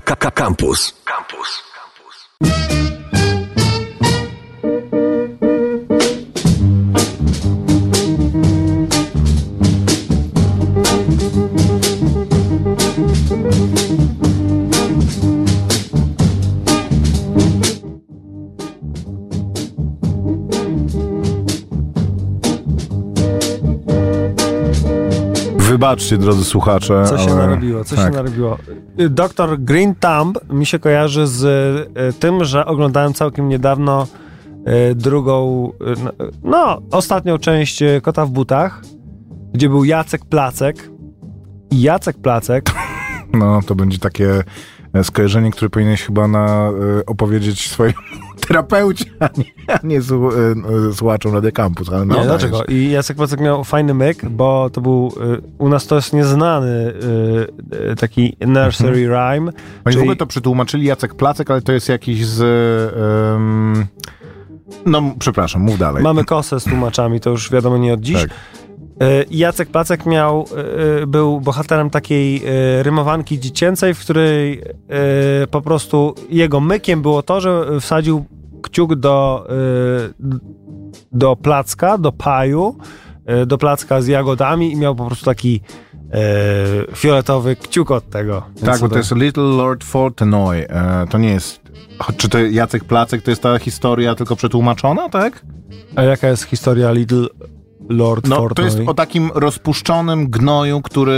Campus. Campus. Wybaczcie, drodzy słuchacze. Co się ale... narobiło, co tak. się narobiło. Doktor Green Thumb mi się kojarzy z e, tym, że oglądałem całkiem niedawno e, drugą, e, no, no, ostatnią część Kota w butach, gdzie był Jacek Placek. I Jacek Placek No, to będzie takie skojarzenie, które powinieneś chyba na, opowiedzieć swojemu terapeucie, a nie, a nie słu, e, e, słuchaczom Radio Campus. Ale no, dlaczego? I Jacek Placek miał fajny myk, bo to był, y, u nas to jest nieznany y, taki nursery rhyme. Oni czyli- w ogóle to przetłumaczyli Jacek Placek, ale to jest jakiś z... em, no, przepraszam, mów dalej. Mamy kosę z tłumaczami, to już wiadomo nie od dziś. Tak. Jacek Placek miał, był bohaterem takiej rymowanki dziecięcej, w której po prostu jego mykiem było to, że wsadził kciuk do, y, do placka, do paju, y, do placka z jagodami i miał po prostu taki y, fioletowy kciuk od tego. Tak, bo to to- jest Little Lord Fortenoy. E, to nie jest... Czy to Jacek Placek to jest ta historia tylko przetłumaczona, tak? A jaka jest historia Little Lord No, to Fortnite? jest o takim rozpuszczonym gnoju, który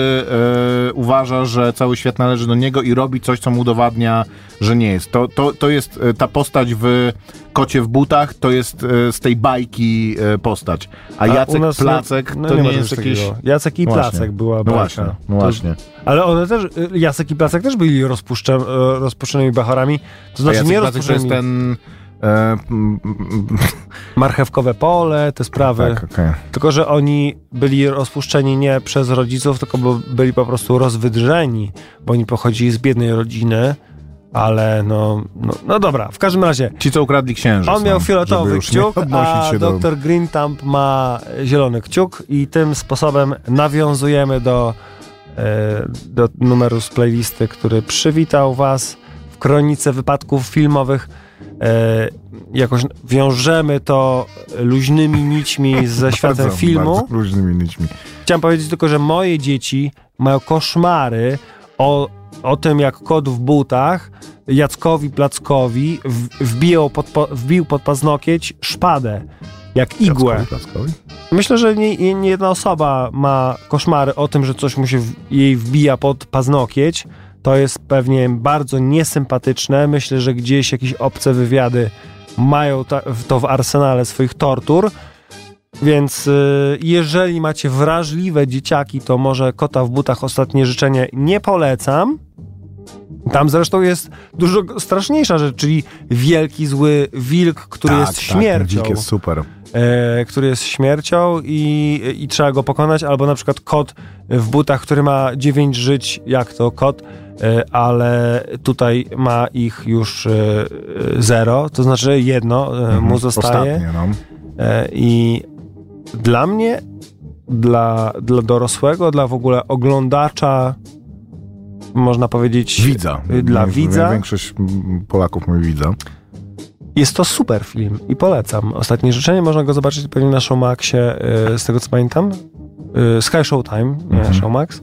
e, uważa, że cały świat należy do niego i robi coś, co mu udowadnia, że nie jest. To, to, to jest e, ta postać w Kocie w butach, to jest e, z tej bajki e, postać. A, A Jacek nas Placek no to nie, ma jest jakiś... takiego. Jacek i No Placek właśnie. była No bajka. właśnie, no To- właśnie. Ale one też, y, Jacek i Placek też byli e, rozpuszczonymi bachorami. To A znaczy Jacek nie Placek to jest ten... E, Marchewkowe pole, te sprawy. tak, okej. Tylko, że oni byli rozpuszczeni nie przez rodziców, tylko byli po prostu rozwydrzeni, bo oni pochodzili z biednej rodziny. Ale no, no, no dobra, w każdym razie Ci, co ukradli księżyc. On miał no, fioletowy kciuk, a dr Green Thumb ma zielony kciuk i tym sposobem nawiązujemy do, e, do numeru z playlisty, który przywitał was w kronice wypadków filmowych. E, jakoś wiążemy to luźnymi nićmi ze światem Bardzo, filmu. Bardzo różnymi nićmi. Chciałem powiedzieć tylko, że moje dzieci mają koszmary o, o tym, jak kot w butach Jackowi Plackowi w, wbił, pod, po, wbił pod paznokieć szpadę, jak igłę. Plackowi, Plackowi? Myślę, że nie, nie jedna osoba ma koszmary o tym, że coś mu się w, jej wbija pod paznokieć. To jest pewnie bardzo niesympatyczne. Myślę, że gdzieś jakieś obce wywiady mają to w arsenale swoich tortur. Więc y, jeżeli macie wrażliwe dzieciaki, to może kota w butach ostatnie życzenie nie polecam. Tam zresztą jest dużo straszniejsza rzecz, czyli wielki zły wilk, który tak, jest tak, śmiercią dzik jest super. e, który jest śmiercią i, i trzeba go pokonać, albo na przykład kot w butach, który ma 9 żyć, jak to kot, e, ale tutaj ma ich już e, zero, to znaczy jedno e, Mhm, mu zostaje. Ostatnie, no. E, I dla mnie, dla, dla dorosłego, dla w ogóle oglądacza, można powiedzieć, Widza. Dla Wie- widza? Większość Polaków mówi widza. Jest to super film i polecam. Ostatnie życzenie można go zobaczyć pewnie na Showmaxie, y, z tego co pamiętam. Y, Sky Showtime, nie Mhm. Showmax.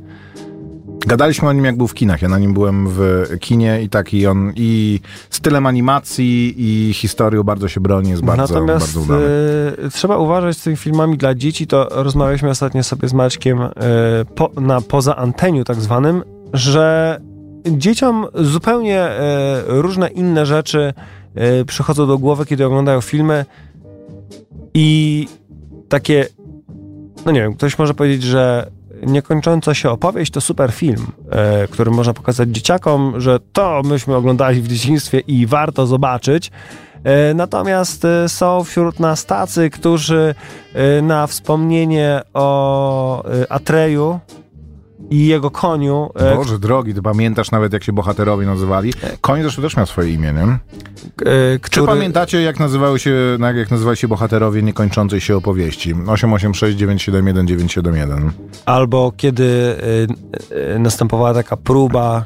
Gadaliśmy o nim, jak był w kinach. Ja na nim byłem w kinie i taki on i stylem animacji i historią bardzo się broni, jest bardzo, Natomiast bardzo udany. y, trzeba uważać z tymi filmami dla dzieci. To rozmawialiśmy ostatnio sobie z Maćkiem y, po, na poza anteniu tak zwanym, że dzieciom zupełnie y, różne inne rzeczy y, przychodzą do głowy, kiedy oglądają filmy i takie, no nie wiem, ktoś może powiedzieć, że niekończąca się opowieść to super film, e, który można pokazać dzieciakom, że to myśmy oglądali w dzieciństwie i warto zobaczyć. E, Natomiast e, są wśród nas tacy, którzy e, na wspomnienie o e, Atreju i jego koniu, e, Boże drogi, ty pamiętasz nawet, jak się bohaterowie nazywali? Koń zresztą też miał swoje imię, nie? e, Czy który... pamiętacie, jak nazywały się, jak nazywali się bohaterowie niekończącej się opowieści? 886 971 971. Albo kiedy y, następowała taka próba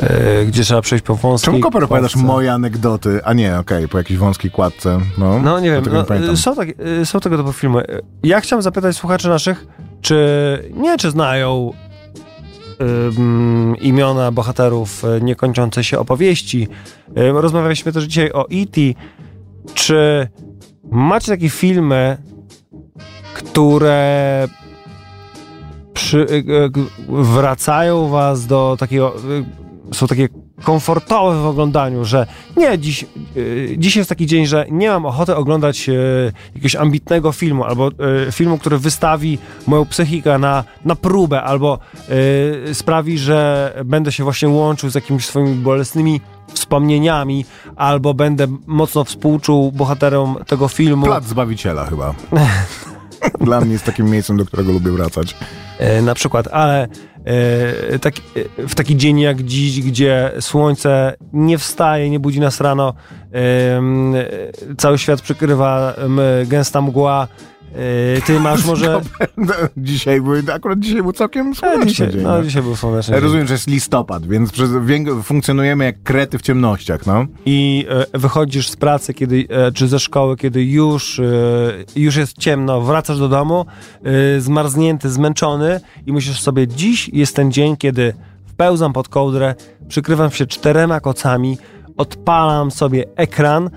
e, gdzie trzeba przejść po wąskiej Czemu Koper opowiadasz moje anegdoty? A nie, okej, po jakiejś wąskiej kładce. No, No nie wiem, nie no, pamiętam. są, tak, są tego typu filmy. Ja chciałem zapytać słuchaczy naszych, czy nie, czy znają imiona bohaterów y, niekończącej się opowieści. Y, Rozmawialiśmy też dzisiaj o E.T. Czy macie takie filmy, które przy, y, wracają was do takiego, są takie komfortowe w oglądaniu, że nie, dziś, y, dziś jest taki dzień, że nie mam ochoty oglądać y, jakiegoś ambitnego filmu, albo y, filmu, który wystawi moją psychikę na, na próbę, albo y, sprawi, że będę się właśnie łączył z jakimiś swoimi bolesnymi wspomnieniami, albo będę mocno współczuł bohaterom tego filmu. Plac Zbawiciela chyba. Dla mnie jest takim miejscem, do którego lubię wracać. E, na przykład, ale e, taki, e, w taki dzień jak dziś, gdzie słońce nie wstaje, nie budzi nas rano, e, cały świat przykrywa gęsta mgła, e, ty masz może... No, dzisiaj były, akurat dzisiaj był całkiem E, słoneczny dzisiaj, dzień. no, no. dzisiaj był słoneczny Ja rozumiem, że jest listopad, więc przez, funkcjonujemy jak krety w ciemnościach, no. I e, wychodzisz z pracy, kiedy, e, czy ze szkoły, kiedy już, e, już jest ciemno, wracasz do domu, zmarznięty, zmęczony i myślisz sobie, dziś jest ten dzień, kiedy wpełzam pod kołdrę, przykrywam się czterema kocami, odpalam sobie ekran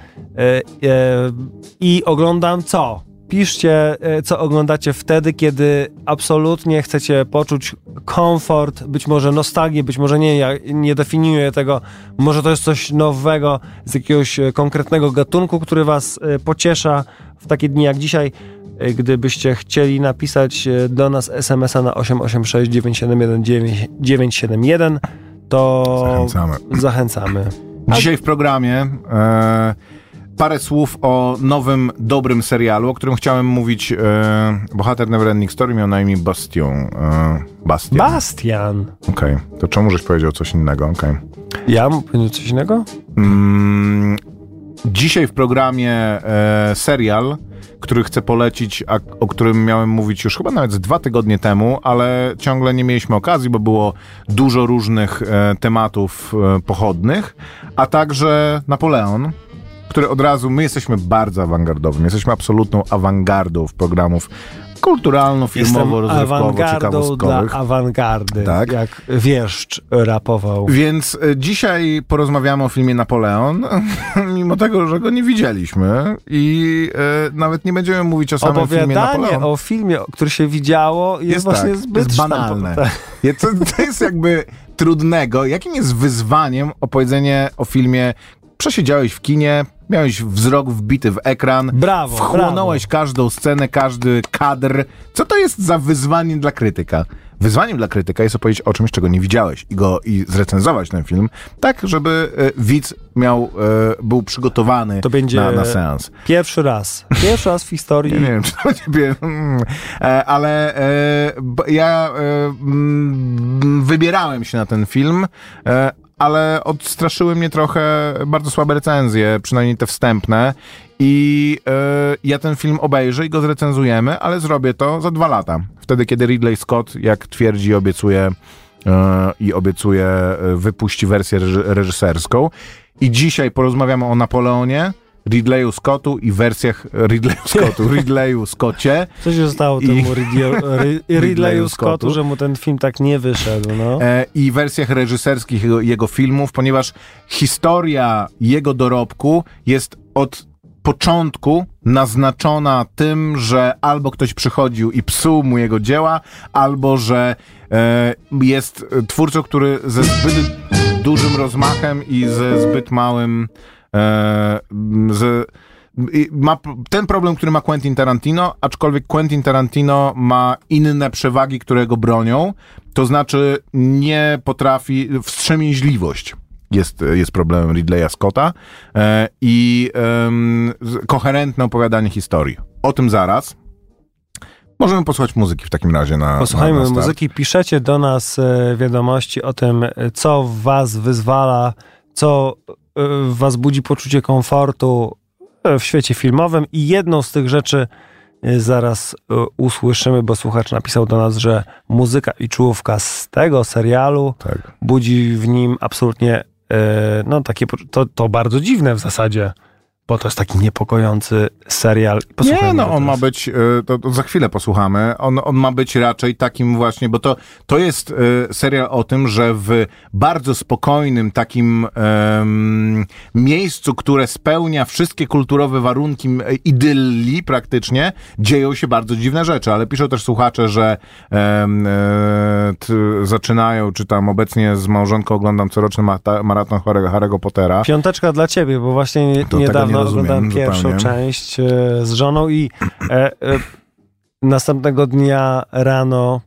i oglądam co? Piszcie, e, co oglądacie wtedy, kiedy absolutnie chcecie poczuć komfort, być może nostalgię, być może nie, ja nie definiuję tego, może to jest coś nowego z jakiegoś e, konkretnego gatunku, który was e, pociesza w takie dni jak dzisiaj. Gdybyście chcieli napisać do nas SMS-a na 886 971 971, to Zachęcamy. zachęcamy. Dzisiaj w programie e, parę słów o nowym, dobrym serialu, o którym chciałem mówić. E, bohater Neverending Story miał na imię Bastion. E, Bastion. Bastian. Okej, to czemu żeś powiedział coś innego? Okej. Ja mam powiedzieć coś innego? Mm, dzisiaj w programie e, serial, który chcę polecić, a o którym miałem mówić już chyba nawet dwa tygodnie temu, ale ciągle nie mieliśmy okazji, bo było dużo różnych e, tematów e, pochodnych, a także Napoleon, który od razu, my jesteśmy bardzo awangardowym, jesteśmy absolutną awangardą w programów kulturalno-filmowo, rozrywkowo, awangardą dla ciekawostkowych. awangardy, Tak. jak wieszcz rapował. Więc e, dzisiaj porozmawiamy o filmie Napoleon, mimo tego, że go nie widzieliśmy i e, nawet nie będziemy mówić o samym filmie Opowiadanie Napoleon. o filmie, który się widziało, jest, Jest właśnie tak, zbyt jest banalne. To, to jest jakby trudnego. Jakim jest wyzwaniem opowiedzenie o filmie, przesiedziałeś w kinie, miałeś wzrok wbity w ekran, Brawo, wchłonąłeś każdą scenę, każdy kadr. Co to jest za wyzwanie dla krytyka? Wyzwaniem dla krytyka jest opowiedzieć o czymś, czego nie widziałeś i go i zrecenzować ten film, tak, żeby e, widz miał, e, był przygotowany To będzie na, na seans. Pierwszy raz. Pierwszy raz w historii. Ja nie wiem, czy to ciebie. Mm, e, ale ja mm, wybierałem się na ten film, ale odstraszyły mnie trochę bardzo słabe recenzje, przynajmniej te wstępne. I e, ja ten film obejrzę i go zrecenzujemy, ale zrobię to za dwa lata. Wtedy, kiedy Ridley Scott, jak twierdzi, obiecuje e, i obiecuje, e, wypuści wersję reży- reżyserską. I dzisiaj porozmawiamy o Napoleonie, Ridleyu Scottu i wersjach Ridleyu Scottu, Ridleyu Scotcie. Co się stało I- temu Ridley- Ry- Ridleyu Scottu, że mu ten film tak nie wyszedł, no? e, i wersjach reżyserskich jego, jego filmów, ponieważ historia jego dorobku jest od początku naznaczona tym, że albo ktoś przychodził i psuł mu jego dzieła, albo że e, jest twórcą, który ze zbyt dużym rozmachem i ze zbyt małym z, i ma ten problem, który ma Quentin Tarantino, aczkolwiek Quentin Tarantino ma inne przewagi, które go bronią, to znaczy nie potrafi, wstrzemięźliwość jest, jest problemem Ridleya Scotta e, i z- koherentne opowiadanie historii. O tym zaraz. Możemy posłuchać muzyki w takim razie na Posłuchajmy na, muzyki, piszecie do nas e, wiadomości o tym, e, co w was wyzwala, co e, was budzi poczucie komfortu e, w świecie filmowym i jedną z tych rzeczy y, zaraz usłyszymy, bo słuchacz napisał do nas, że muzyka i czołówka z tego serialu Tak. budzi w nim absolutnie no takie, to, to bardzo dziwne w zasadzie, bo to jest taki niepokojący serial. Nie, Posłuchajmy no go on ma być, y, to, to za chwilę posłuchamy, on, on ma być raczej takim właśnie, bo to, to jest y, serial o tym, że w bardzo spokojnym takim em, miejscu, które spełnia wszystkie kulturowe warunki idylli praktycznie, dzieją się bardzo dziwne rzeczy, ale piszą też słuchacze, że e, t, zaczynają, czy tam obecnie z małżonką oglądam coroczny maraton Harry'ego, Pottera. Piąteczka dla ciebie, bo właśnie nie- nie niedawno rozumiem oglądałem pierwszą zupełnie. część e, z żoną i e, e, następnego dnia rano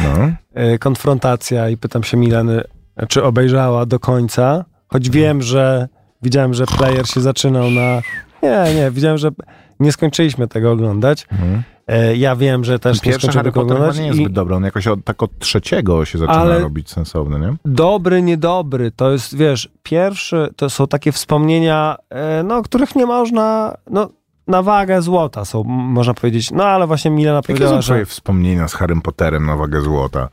No. e, konfrontacja i pytam się Mileny, czy obejrzała do końca, choć wiem, że widziałem, że player się zaczynał na... Nie, nie, widziałem, że nie skończyliśmy tego oglądać. Mhm. E, ja wiem, że też nie Pierwszy Harry Potter oglądać. nie jest i- zbyt dobry. On jakoś od, tak od trzeciego się zaczyna Ale- robić sensowny, nie? dobry, niedobry, to jest, wiesz, pierwszy, to są takie wspomnienia, e, no, których nie można, no, na wagę złota są, można powiedzieć. No, ale właśnie Milena Jakie powiedziała, są że, twoje wspomnienia z Harrym Potterem na wagę złota?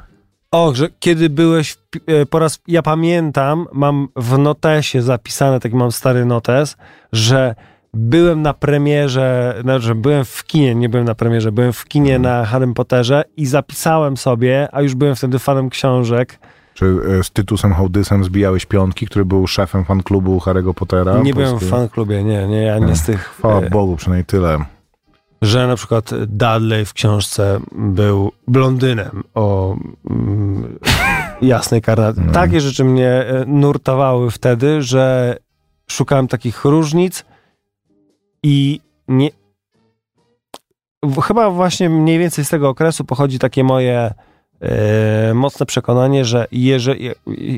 och, że kiedy byłeś, e, po raz, ja pamiętam, mam w notesie zapisane, taki mam stary notes, że byłem na premierze, znaczy byłem w kinie, nie byłem na premierze, byłem w kinie na Harrym Potterze i zapisałem sobie, a już byłem wtedy fanem książek, Czy e, z Tytusem Hołdysem zbijałeś piątki, który był szefem fanklubu Harry'ego Pottera? nie byłem w fanklubie, nie, nie, ja nie z tych... Chwała e, Bogu, przynajmniej tyle. że na przykład Dudley w książce był blondynem o mm, jasnej karnacji. Mm. Takie rzeczy mnie e, nurtowały wtedy, że szukałem takich różnic i nie... Chyba właśnie mniej więcej z tego okresu pochodzi takie moje e, mocne przekonanie, że jeżeli,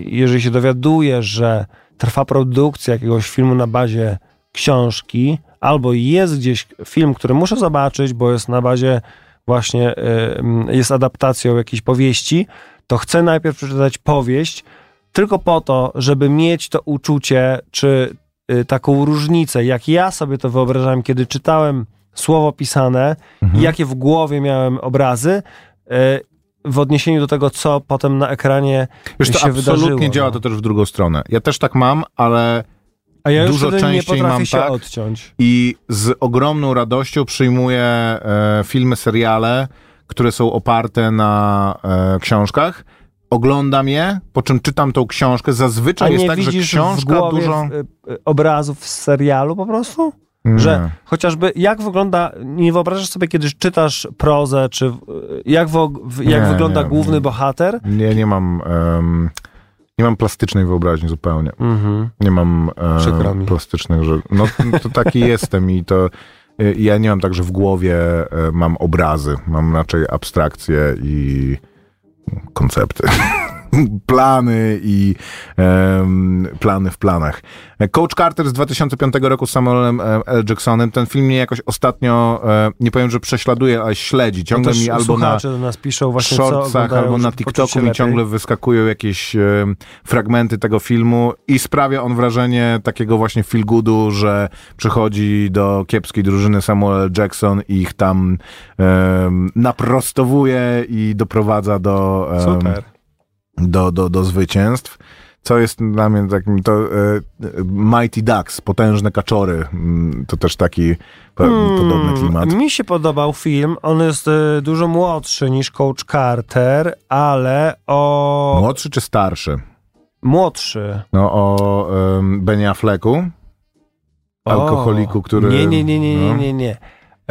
jeżeli się dowiaduję, że trwa produkcja jakiegoś filmu na bazie książki, albo jest gdzieś film, który muszę zobaczyć, bo jest na bazie właśnie, y, mm, jest adaptacją jakiejś powieści, to chcę najpierw przeczytać powieść, tylko po to, żeby mieć to uczucie, czy taką różnicę, jak ja sobie to wyobrażałem, kiedy czytałem słowo pisane, Mhm. i jakie w głowie miałem obrazy, y, w odniesieniu do tego, co potem na ekranie Wiesz, to się absolutnie wydarzyło, działa no. to też w drugą stronę. Ja też tak mam, ale A ja Dużo częściej mam się tak. odciąć. i z ogromną radością przyjmuję e, filmy, seriale, które są oparte na e, książkach. Oglądam je, po czym czytam tą książkę. A Zazwyczaj jest tak, że książka dużo... y, y, obrazów z serialu po prostu? Nie. Że chociażby jak wygląda, nie wyobrażasz sobie, kiedy czytasz prozę, czy y, jak, wo, jak Nie, wygląda nie, główny nie. bohater? Nie, nie mam... em, nie mam plastycznej wyobraźni zupełnie. Mhm. Nie mam e, plastycznych rzeczy. No to taki jestem i to ja nie mam tak, że w głowie e, mam obrazy. Mam raczej abstrakcje i Konzepte. Plany i em, plany w planach. Coach Carter z 2005 roku z Samuelem L. Jacksonem. Ten film mnie jakoś ostatnio, nie powiem, że prześladuje, ale śledzi. Ciągle No też mi albo na nas piszą właśnie, shortsach albo na TikToku mi ciągle wyskakują jakieś e, fragmenty tego filmu i sprawia on wrażenie takiego właśnie feel goodu, że przychodzi do kiepskiej drużyny Samuel. Jackson i ich tam em, naprostowuje i doprowadza do, Super. Do, do, do zwycięstw. Co jest dla mnie takim, to e, Mighty Ducks, potężne kaczory, mm, to też taki po, podobny klimat. Mi się podobał film. On jest y, dużo młodszy niż Coach Carter, ale o... Młodszy czy starszy? Młodszy. No o um, Benie Afflecku, O, alkoholiku, który... Nie, nie, nie, nie, nie, no. nie, nie.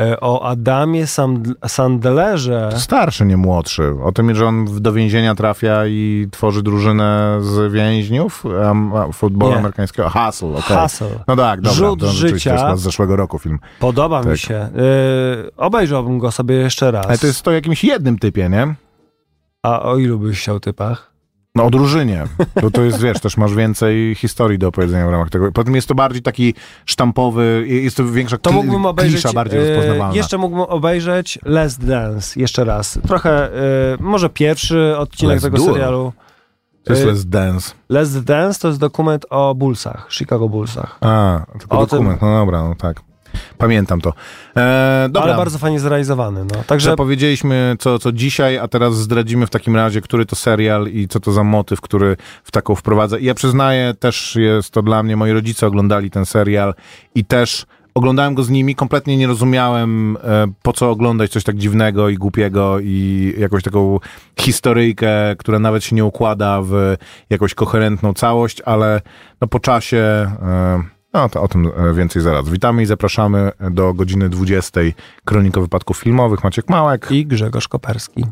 E, O Adamie Sand- Sandlerze. Starszy, nie młodszy. O tym, że on do więzienia trafia i tworzy drużynę z więźniów um, futbolu Nie. amerykańskiego. Hustle. Hustle. No tak, dobra. Rzut to rzeczywiście życia. jest chyba z zeszłego roku film. Podoba mi Tak. się. E, obejrzałbym go sobie jeszcze raz. Ale to jest to o jakimś jednym typie, nie? A o ilu byś chciał typach? No o drużynie. Bo to jest, wiesz, też masz więcej historii do opowiedzenia w ramach tego. Potem jest to bardziej taki sztampowy, jest to większa To mógłbym obejrzeć. klisza bardziej e, rozpoznawalna. jeszcze mógłbym obejrzeć Last Dance jeszcze raz. Trochę, e, może pierwszy odcinek Let's tego serialu. To jest e, Let's Dance. Last Dance to jest dokument o Bullsach, Chicago Bullsach. A, tylko O tym- dokument, no dobra, no tak. Pamiętam to. E, dobra. Ale bardzo fajnie zrealizowany. No. Także Zapowiedzieliśmy co, co dzisiaj, a teraz zdradzimy w takim razie, który to serial i co to za motyw, który w taką wprowadza. I ja przyznaję, też jest to dla mnie, moi rodzice oglądali ten serial i też oglądałem go z nimi, kompletnie nie rozumiałem e, po co oglądać coś tak dziwnego i głupiego i jakąś taką historyjkę, która nawet się nie układa w jakąś koherentną całość, ale no po czasie... E, no to o tym e, więcej zaraz. Witamy i zapraszamy do godziny 20. Kronika Wypadków Filmowych. Maciek Małek. i Grzegorz Koperski.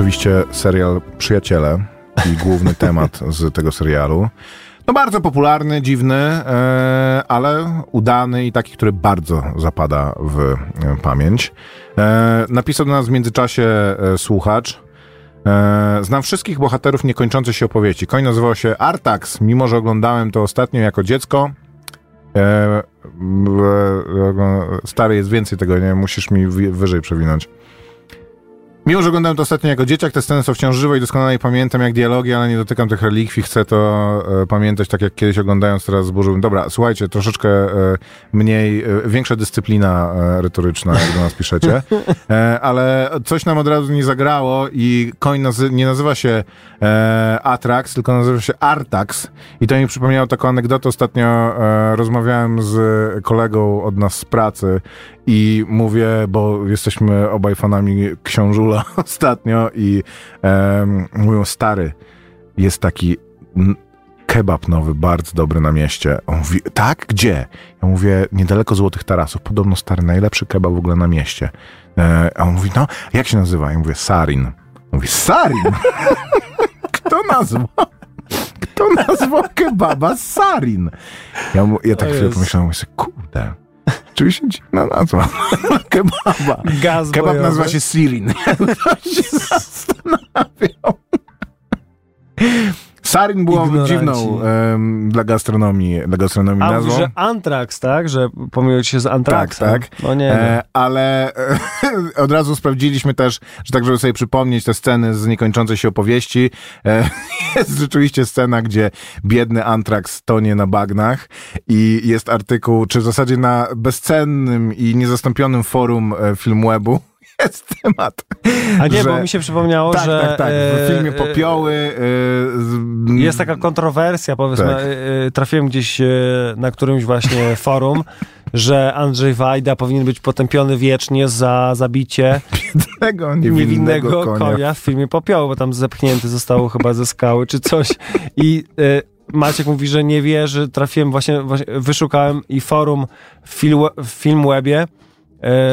Oczywiście serial Przyjaciele i główny temat z tego serialu. No bardzo popularny, dziwny, e, ale udany i taki, który bardzo zapada w e, pamięć. E, napisał do nas w międzyczasie słuchacz. Znam wszystkich bohaterów niekończącej się opowieści. Koń nazywał się Artax, mimo że oglądałem to ostatnio jako dziecko. Stary jest więcej tego, nie musisz mi wyżej przewinąć. Mimo, że oglądałem to ostatnio jako dzieciak, te sceny są wciąż żywe i doskonale pamiętam jak dialogi, ale nie dotykam tych relikwii. Chcę to e, pamiętać tak jak kiedyś oglądając, teraz zburzyłem. Dobra, słuchajcie, troszeczkę e, mniej, e, większa dyscyplina retoryczna, jak do nas piszecie, ale coś nam od razu nie zagrało i koń nazy- nie nazywa się Atrax, tylko nazywa się Artax i to mi przypomniało taką anegdotę. Ostatnio rozmawiałem z kolegą od nas z pracy i mówię, bo jesteśmy obaj fanami Książula ostatnio i em, mówią, stary, jest taki kebab nowy, bardzo dobry na mieście. On mówi, tak? Gdzie? Ja mówię, niedaleko Złotych Tarasów. Podobno stary, najlepszy kebab w ogóle na mieście. E, a on mówi, no, jak się nazywa? Ja mówię, Sarin. On mówi, Sarin? Kto nazwał? Kto nazwał kebaba Sarin? Ja, ja tak O chwilę pomyślałem, mówię, sobie, kurde, Rzeczywiście dziwna nazwa. Kebaba. Gaz Kebab bojowy. nazywa się Sirin. Ktoś się zastanawiał. Sarin było Ignoranci. dziwną em, dla gastronomii, dla gastronomii A nazwą. że Antrax, tak? Że pomylił ci się z Antraxem. Tak, tak. No nie. E, ale e, od razu sprawdziliśmy też, że tak, żeby sobie przypomnieć te sceny z niekończącej się opowieści. E, jest rzeczywiście scena, gdzie biedny Antrax tonie na bagnach i jest artykuł, czy w zasadzie na bezcennym i niezastąpionym forum e, Filmwebu jest temat. A nie, że- bo mi się przypomniało, Tak, że... tak, tak. W e, filmie Popioły z- Jest taka kontrowersja, powiedzmy, Tak. e, trafiłem gdzieś na którymś właśnie forum, że Andrzej Wajda powinien być potępiony wiecznie za zabicie biednego, niewinnego, niewinnego konia. konia. w filmie Popioły, bo tam zepchnięty został chyba ze skały czy coś. I e, Maciek mówi, że nie wie, że trafiłem właśnie, właśnie wyszukałem i forum w, film, Filmwebie,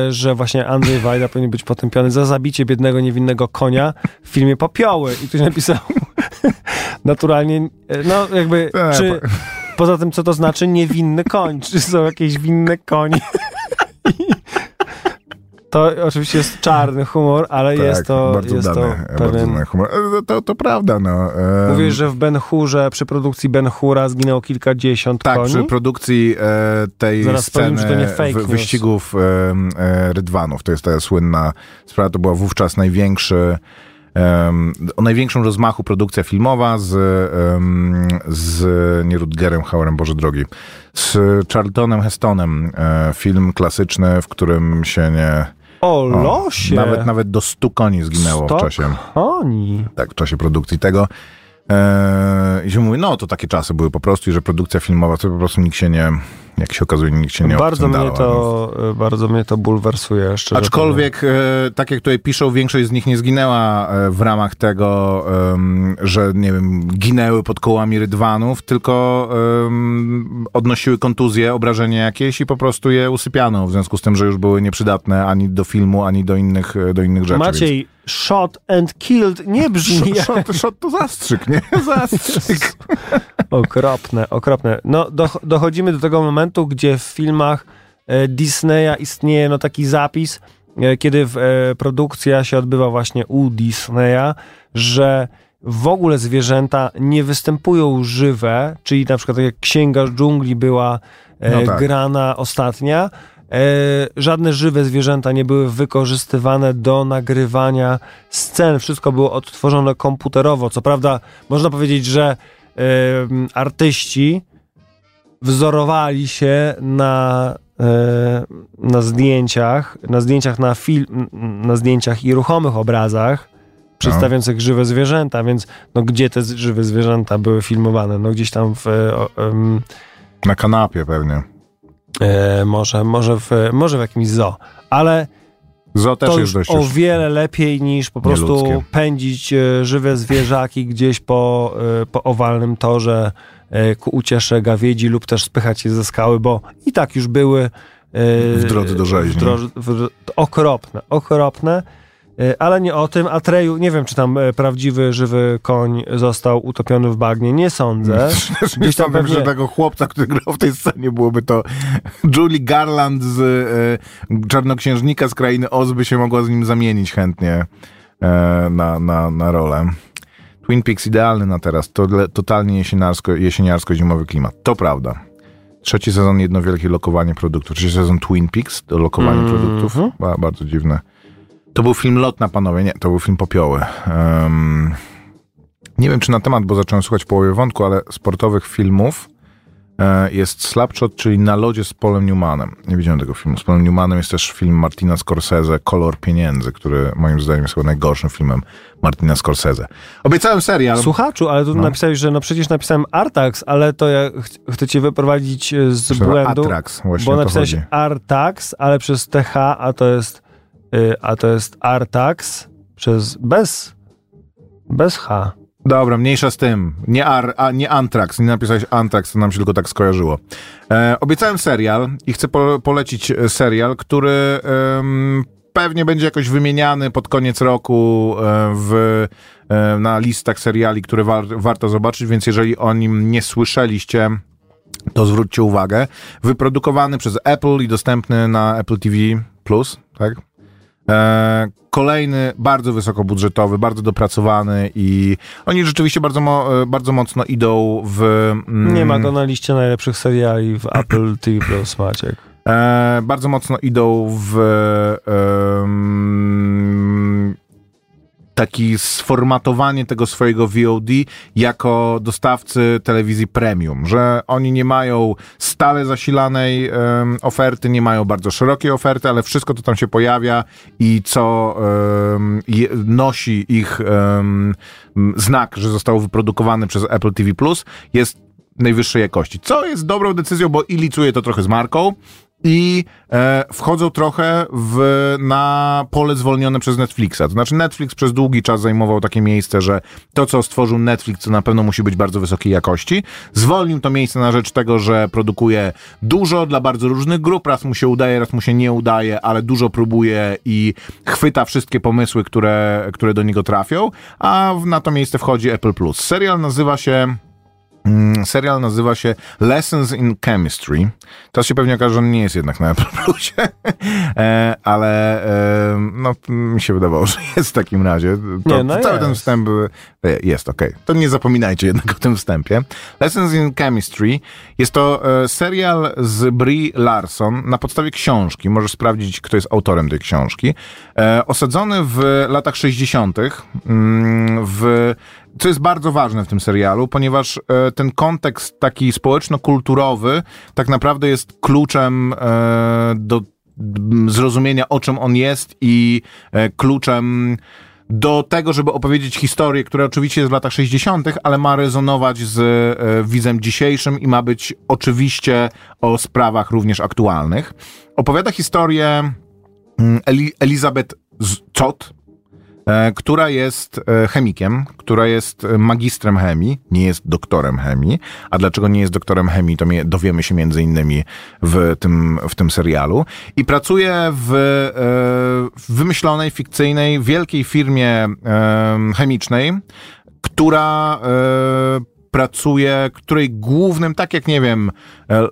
że właśnie Andrzej Wajda powinien być potępiony za zabicie biednego, niewinnego konia w filmie Popioły. I ktoś napisał naturalnie, e, no jakby, Tak, czy poza tym, co to znaczy niewinny koń? Czy są jakieś winne konie? To oczywiście jest czarny humor, ale jest to, Tak, bardzo jest to dany, bardzo pewien... dany humor. E, To, to prawda, no. em, Mówisz, że w Ben Hurze, przy produkcji Ben Hura zginęło kilkadziesiąt Tak, koni? przy produkcji e, tej Zaraz sceny powiem, że to nie fake w, wyścigów e, Rydwanów, to jest ta słynna sprawa, to była wówczas największy em, o największym rozmachu produkcja filmowa z, em, z nie Rutgerem Hauerem, Boże drogi, z Charltonem Hestonem. E, film klasyczny, w którym się nie... O, o, losie! Nawet, nawet do 100 koni zginęło Sto w czasie koni. tak, w czasie produkcji tego. Eee, I się mówi, no to takie czasy były po prostu i że produkcja filmowa, to po prostu nikt się nie, jak się okazuje, nikt się nie Bardzo mnie, to, bardzo mnie to bulwersuje, szczerze Aczkolwiek, e, tak jak tutaj piszą, większość z nich nie zginęła e, w ramach tego, że nie wiem, ginęły pod kołami rydwanów, tylko odnosiły kontuzje, obrażenie jakieś i po prostu je usypiano, w związku z tym, że już były nieprzydatne ani do filmu, ani do innych, e, do innych rzeczy. powiem. Maciej, shot and killed nie brzmi więc... jak... Shot, shot to zastrzyk, nie? Zastrzyk. Okropne, okropne. No, doch- dochodzimy do tego momentu, gdzie w filmach e, Disneya istnieje no, taki zapis, e, kiedy e, produkcja się odbywa właśnie u Disneya, że w ogóle zwierzęta nie występują żywe, czyli na przykład tak jak Księga Dżungli była No tak. grana ostatnia, żadne żywe zwierzęta nie były wykorzystywane do nagrywania scen. Wszystko było odtworzone komputerowo. Co prawda, można powiedzieć, że artyści wzorowali się na, e, na zdjęciach, na zdjęciach na film, na zdjęciach i ruchomych obrazach przedstawiających żywe zwierzęta, więc no gdzie te żywe zwierzęta były filmowane? No gdzieś tam w e, Na kanapie pewnie. e, może, może, w, może w jakimś zoo, ale Zo też to jest już dość o wiele lepiej niż po prostu nieludzkie. pędzić e, żywe zwierzaki gdzieś po, po owalnym torze ku uciesze gawiedzi lub też spychać je ze skały, bo i tak już były e, W drodze do rzeźni. okropne, okropne. E, Ale nie o tym. Atreju, nie wiem, czy tam e, prawdziwy, żywy koń został utopiony w bagnie. Nie sądzę. Gdzieś tam tam pewnie- że tego chłopca, który grał w tej scenie, byłoby to Julie Garland z e, Czarnoksiężnika z Krainy Oz by się mogła z nim zamienić chętnie e, na, na, na rolę. Twin Peaks idealny na teraz, to totalnie jesieniarsko, jesieniarsko-zimowy klimat. To prawda. Trzeci sezon, jedno wielkie lokowanie produktu. Trzeci sezon Twin Peaks, to lokowanie Mhm. produktów. Ba, bardzo dziwne. To był film Lot na panowie, nie, to był film Popioły. Em, nie wiem, czy na temat, bo zacząłem słuchać w połowie wątku, ale sportowych filmów jest Slapshot, czyli Na lodzie z Polem Newmanem. Nie widziałem tego filmu. Z Polem Newmanem jest też film Martina Scorsese, Kolor Pieniędzy, który moim zdaniem jest chyba najgorszym filmem Martina Scorsese. Obiecałem serial. Słuchaczu, ale tu No. napisałeś, że no przecież napisałem Artax, ale to ja ch- chcę cię wyprowadzić e, z Myślałem, błędu. Atrax, właśnie Bo napisałeś chodzi. Artax, ale przez TH, a to jest y, a to jest Artax przez bez bez H. Dobra, mniejsza z tym. Nie, ar, a, nie Antrax, nie napisałeś Antrax, to nam się tylko tak skojarzyło. E, obiecałem serial i chcę po, polecić e, serial, który pewnie będzie jakoś wymieniany pod koniec roku e, w, e, na listach seriali, które war, warto zobaczyć, więc jeżeli o nim nie słyszeliście, to zwróćcie uwagę, wyprodukowany przez Apple i dostępny na Apple TV Plus, tak? E, kolejny bardzo wysokobudżetowy, bardzo dopracowany i oni rzeczywiście bardzo, mo, e, bardzo mocno idą w... Mm, Nie ma go na liście najlepszych seriali w Apple TV Plus, Maciek. E, bardzo mocno idą w taki sformatowanie tego swojego VOD jako dostawcy telewizji premium, że oni nie mają stale zasilanej um, oferty, nie mają bardzo szerokiej oferty, ale wszystko to tam się pojawia i co um, je, nosi ich um, znak, że zostało wyprodukowane przez Apple TV jest najwyższej jakości. Co jest dobrą decyzją, bo i licuje to trochę z marką, i e, wchodzą trochę w, na pole zwolnione przez Netflixa. To znaczy Netflix przez długi czas zajmował takie miejsce, że to, co stworzył Netflix, to na pewno musi być bardzo wysokiej jakości. Zwolnił to miejsce na rzecz tego, że produkuje dużo dla bardzo różnych grup. Raz mu się udaje, raz mu się nie udaje, ale dużo próbuje i chwyta wszystkie pomysły, które, które do niego trafią. A na to miejsce wchodzi Apple Plus. Serial nazywa się serial nazywa się Lessons in Chemistry. Teraz się pewnie okaże, że on nie jest jednak na Apple Plusie, e, ale e, no, mi się wydawało, że jest w takim razie. To, nie, no cały jest. ten wstęp e, jest. Okay. To nie zapominajcie jednak o tym wstępie. Lessons in Chemistry jest to serial z Brie Larson na podstawie książki. Możesz sprawdzić, kto jest autorem tej książki. Osadzony w latach 60. Mm, w co jest bardzo ważne w tym serialu, ponieważ e, ten kontekst taki społeczno-kulturowy tak naprawdę jest kluczem e, do zrozumienia, o czym on jest i e, kluczem do tego, żeby opowiedzieć historię, która oczywiście jest w latach 60., ale ma rezonować z e, widzem dzisiejszym i ma być oczywiście o sprawach również aktualnych. Opowiada historię mm, Eli Elizabeth E, która jest e, chemikiem, która jest magistrem chemii, nie jest doktorem chemii. A dlaczego nie jest doktorem chemii, to dowiemy się między innymi w tym, w tym serialu. I pracuje w, e, w wymyślonej, fikcyjnej, wielkiej firmie chemicznej, która pracuje, której głównym, tak jak nie wiem,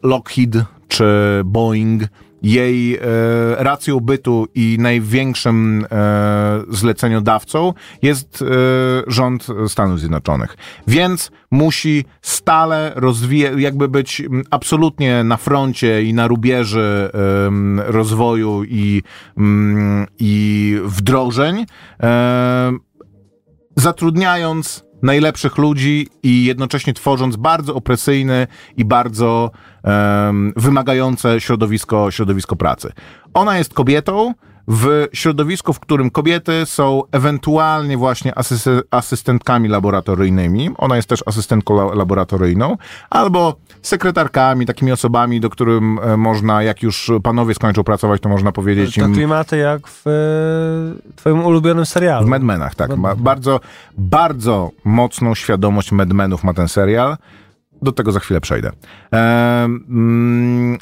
Lockheed czy Boeing, jej e, racją bytu i największym e, zleceniodawcą jest e, rząd Stanów Zjednoczonych. Więc musi stale rozwijać, jakby być absolutnie na froncie i na rubieży e, rozwoju i, i wdrożeń, e, zatrudniając najlepszych ludzi i jednocześnie tworząc bardzo opresyjny i bardzo um, wymagające środowisko, środowisko pracy. Ona jest kobietą, w środowisku, w którym kobiety są ewentualnie właśnie asy asystentkami laboratoryjnymi, ona jest też asystentką laboratoryjną, albo sekretarkami, takimi osobami, do którym e, można, jak już panowie skończą pracować, to można powiedzieć im... To klimaty jak w e, twoim ulubionym serialu. W Madmenach, tak. Ma bardzo, bardzo mocną świadomość Madmenów ma ten serial. Do tego za chwilę przejdę. Eee,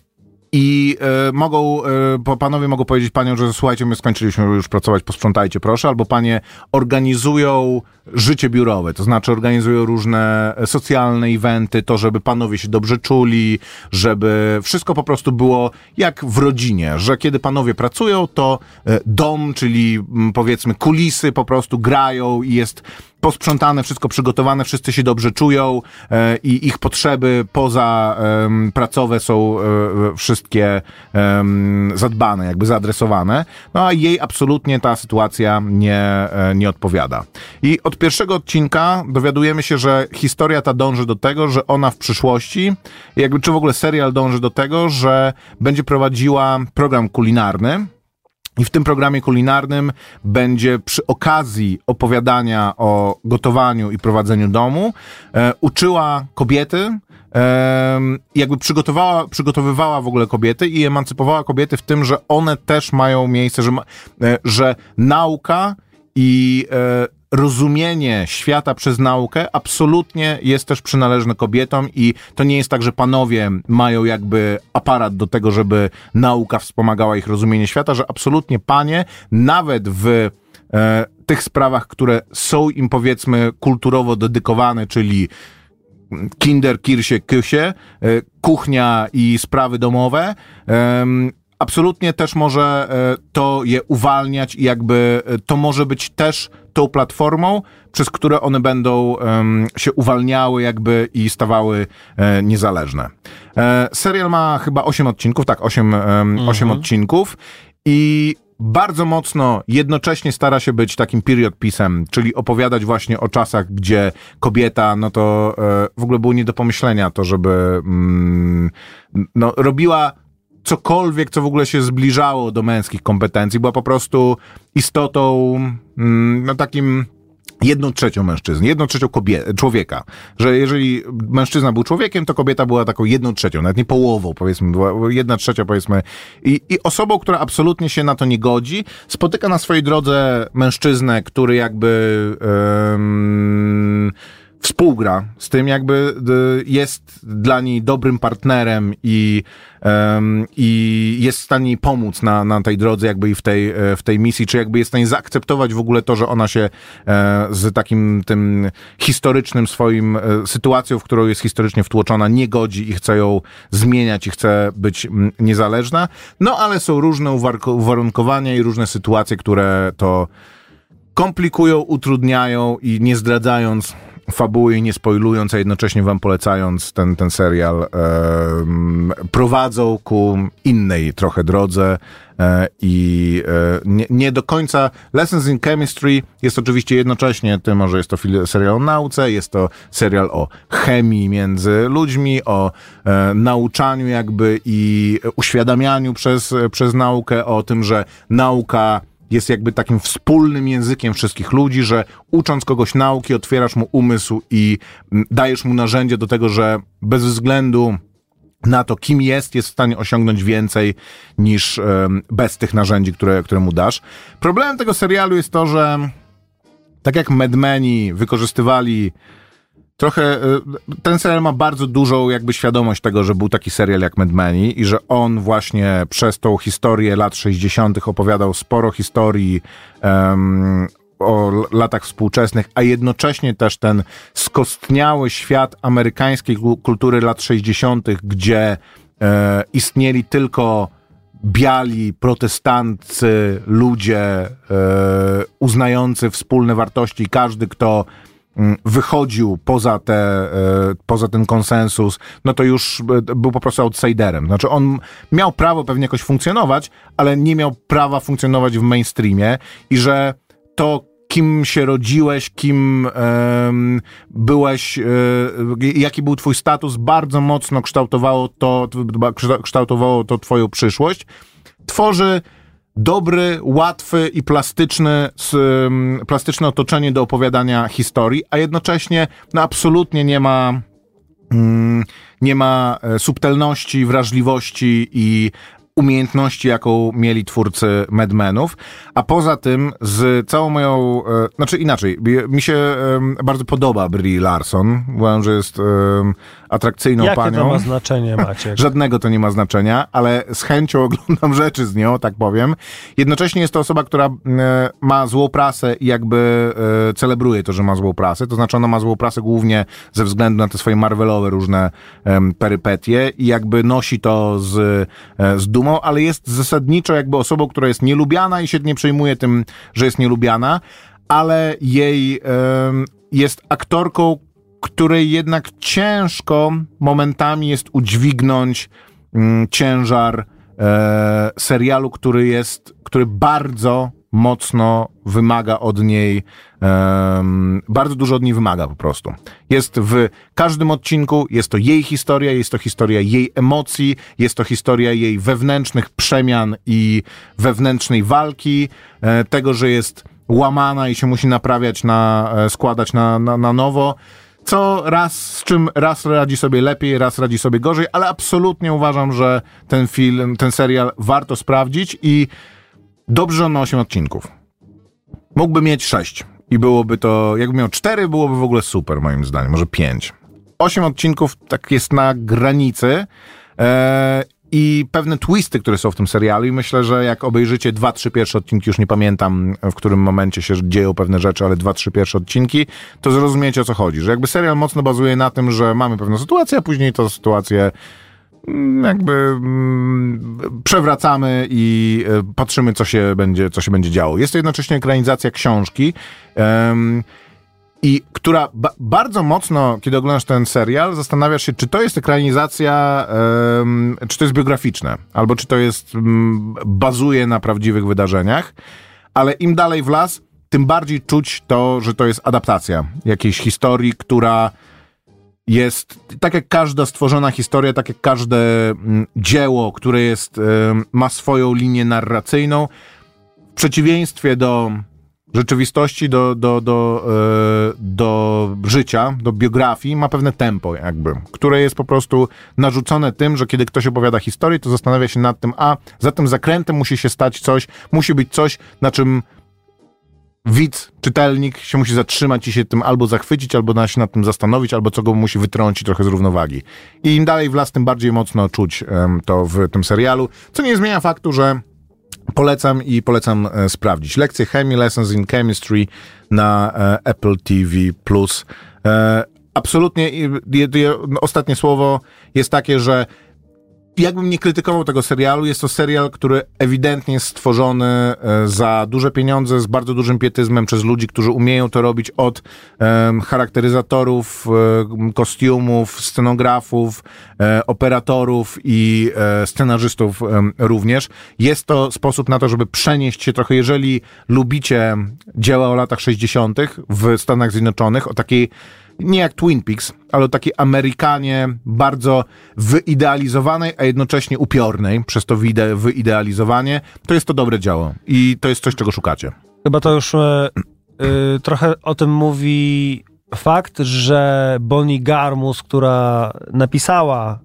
i e, mogą, e, panowie mogą powiedzieć paniom, że słuchajcie, my skończyliśmy już pracować, posprzątajcie proszę, albo panie organizują życie biurowe, to znaczy organizują różne socjalne eventy, to żeby panowie się dobrze czuli, żeby wszystko po prostu było jak w rodzinie, że kiedy panowie pracują, to e, dom, czyli powiedzmy kulisy po prostu grają i jest posprzątane, wszystko przygotowane, wszyscy się dobrze czują e, i ich potrzeby poza e, pracowe są e, wszystkie zadbane, jakby zaadresowane. No a jej absolutnie ta sytuacja nie, e, nie odpowiada. I od pierwszego odcinka dowiadujemy się, że historia ta dąży do tego, że ona w przyszłości, jakby czy w ogóle serial dąży do tego, że będzie prowadziła program kulinarny, i w tym programie kulinarnym będzie przy okazji opowiadania o gotowaniu i prowadzeniu domu e, uczyła kobiety, e, jakby przygotowała, przygotowywała w ogóle kobiety i emancypowała kobiety w tym, że one też mają miejsce, że, e, że nauka i e, rozumienie świata przez naukę absolutnie jest też przynależne kobietom i to nie jest tak, że panowie mają jakby aparat do tego, żeby nauka wspomagała ich rozumienie świata, że absolutnie panie nawet w e, tych sprawach, które są im powiedzmy kulturowo dedykowane, czyli Kinder, Kirsie, Kysie, e, kuchnia i sprawy domowe. Absolutnie też może e, to je uwalniać i jakby e, to może być też tą platformą, przez które one będą się uwalniały jakby i stawały e, niezależne. E, serial ma chyba 8 odcinków, tak, 8, em, 8 odcinków i bardzo mocno jednocześnie stara się być takim period pisem, czyli opowiadać właśnie o czasach, gdzie kobieta, no to e, w ogóle było nie do pomyślenia to, żeby mm, no, robiła cokolwiek, co w ogóle się zbliżało do męskich kompetencji, była po prostu istotą, mm, no takim jedną trzecią mężczyzny, jedną trzecią kobie- człowieka. Że jeżeli mężczyzna był człowiekiem, to kobieta była taką jedną trzecią, nawet nie połową, powiedzmy, była jedna trzecia, powiedzmy. I, i osobą, która absolutnie się na to nie godzi, spotyka na swojej drodze mężczyznę, który jakby... em, współgra z tym, jakby y, jest dla niej dobrym partnerem i, em, i jest w stanie jej pomóc na, na tej drodze, jakby i w tej, e, w tej misji, czy jakby jest w stanie zaakceptować w ogóle to, że ona się e, z takim tym historycznym swoim e, sytuacją, w którą jest historycznie wtłoczona, nie godzi i chce ją zmieniać i chce być niezależna. No ale są różne uwarunkowania i różne sytuacje, które to komplikują, utrudniają i nie zdradzając fabuły nie spoilując, a jednocześnie wam polecając ten, ten serial, em, prowadzą ku innej trochę drodze e, i e, nie, nie do końca. Lessons in Chemistry jest oczywiście jednocześnie tym, że jest to serial o nauce, jest to serial o chemii między ludźmi, o e, nauczaniu jakby i uświadamianiu przez, przez naukę, o tym, że nauka jest jakby takim wspólnym językiem wszystkich ludzi, że ucząc kogoś nauki, otwierasz mu umysł i mm, dajesz mu narzędzie do tego, że bez względu na to, kim jest, jest w stanie osiągnąć więcej niż bez tych narzędzi, które, które mu dasz. Problemem tego serialu jest to, że tak jak Mad Meni wykorzystywali trochę, y, ten serial ma bardzo dużą jakby świadomość tego, że był taki serial jak Mad Meni i że on właśnie przez tą historię lat 60. opowiadał sporo historii em, o latach współczesnych, a jednocześnie też ten skostniały świat amerykańskiej ku- kultury lat 60., gdzie e, istnieli tylko biali, protestancy, ludzie e, uznający wspólne wartości. Każdy, kto wychodził poza, te, e, poza ten konsensus, no to już e, był po prostu outsiderem. Znaczy on miał prawo pewnie jakoś funkcjonować, ale nie miał prawa funkcjonować w mainstreamie i że to kim się rodziłeś, kim em, byłeś, e, jaki był twój status, bardzo mocno kształtowało to, kształ- kształtowało to twoją przyszłość. Tworzy dobry, łatwy i plastyczny, plastyczne otoczenie do opowiadania historii, a jednocześnie no, absolutnie nie ma mm, nie ma e, subtelności, wrażliwości i umiejętności, jaką mieli twórcy Mad Menów, a poza tym z całą moją, e, znaczy inaczej, mi- się em, bardzo podoba Brie Larson, uważam, że jest em, atrakcyjną Jakie panią. to ma znaczenie, Maciek? Żadnego to nie ma znaczenia, ale z chęcią oglądam rzeczy z nią, tak powiem. Jednocześnie jest to osoba, która e, ma złą prasę i jakby e, celebruje to, że ma złą prasę. To znaczy ona ma złą prasę głównie ze względu na te swoje Marvelowe różne perypetie i jakby nosi to z, e, z dumą, ale jest zasadniczo jakby osobą, która jest nielubiana i się nie przejmuje tym, że jest nielubiana, ale jej em, jest aktorką, której jednak ciężko momentami jest udźwignąć mm, ciężar e, serialu, który jest, który bardzo mocno wymaga od niej, em, bardzo dużo od niej wymaga po prostu. Jest w każdym odcinku, jest to jej historia, jest to historia jej emocji, jest to historia jej wewnętrznych przemian i wewnętrznej walki, e, tego, że jest łamana i się musi naprawiać na, e, składać na, na, na nowo co raz, z czym raz radzi sobie lepiej, raz radzi sobie gorzej, ale absolutnie uważam, że ten film, ten serial warto sprawdzić i dobrze, że on ma 8 odcinków. Mógłby mieć 6 i byłoby to, jakby miał 4, byłoby w ogóle super moim zdaniem, może 5. 8 odcinków tak jest na granicy. E, i pewne twisty, które są w tym serialu. I myślę, że jak obejrzycie dwa, trzy pierwsze odcinki, już nie pamiętam w którym momencie się dzieją pewne rzeczy, ale dwa, trzy pierwsze odcinki, to zrozumiecie o co chodzi, że jakby serial mocno bazuje na tym, że mamy pewną sytuację, a później to sytuację jakby mm, przewracamy i e, patrzymy, co się będzie, co się będzie działo. Jest to jednocześnie ekranizacja książki, um, i która ba bardzo mocno, kiedy oglądasz ten serial, zastanawiasz się, czy to jest ekranizacja, um, czy to jest biograficzne, albo czy to jest, um, bazuje na prawdziwych wydarzeniach, ale im dalej w las, tym bardziej czuć to, że to jest adaptacja jakiejś historii, która jest, tak jak każda stworzona historia, tak jak każde um, dzieło, które jest, ma swoją linię narracyjną, w przeciwieństwie do rzeczywistości, do, do, do, e, do życia, do biografii ma pewne tempo jakby, które jest po prostu narzucone tym, że kiedy ktoś opowiada historię, to zastanawia się nad tym, a za tym zakrętem musi się stać coś, musi być coś, na czym widz, czytelnik się musi zatrzymać i się tym albo zachwycić, albo się nad tym zastanowić, albo co go musi wytrącić trochę z równowagi. I im dalej w las, tym bardziej mocno czuć um, to w tym serialu, co nie zmienia faktu, że Polecam i polecam e, sprawdzić. Lekcje chemii, Lessons in Chemistry na e, Apple TV+. E, absolutnie, ostatnie słowo jest takie, że jakbym nie krytykował tego serialu, jest to serial, który ewidentnie jest stworzony e, za duże pieniądze, z bardzo dużym pietyzmem przez ludzi, którzy umieją to robić od um, charakteryzatorów, um, kostiumów, scenografów, um, operatorów i scenarzystów również. Jest to sposób na to, żeby przenieść się trochę, jeżeli lubicie dzieła o latach 60. w Stanach Zjednoczonych, o takiej nie jak Twin Peaks, ale o takiej Amerykanie bardzo wyidealizowanej, a jednocześnie upiornej, przez to wyidealizowanie, to jest to dobre działo i to jest coś, czego szukacie. Chyba to już e, trochę o tym mówi fakt, że Bonnie Garmus, która napisała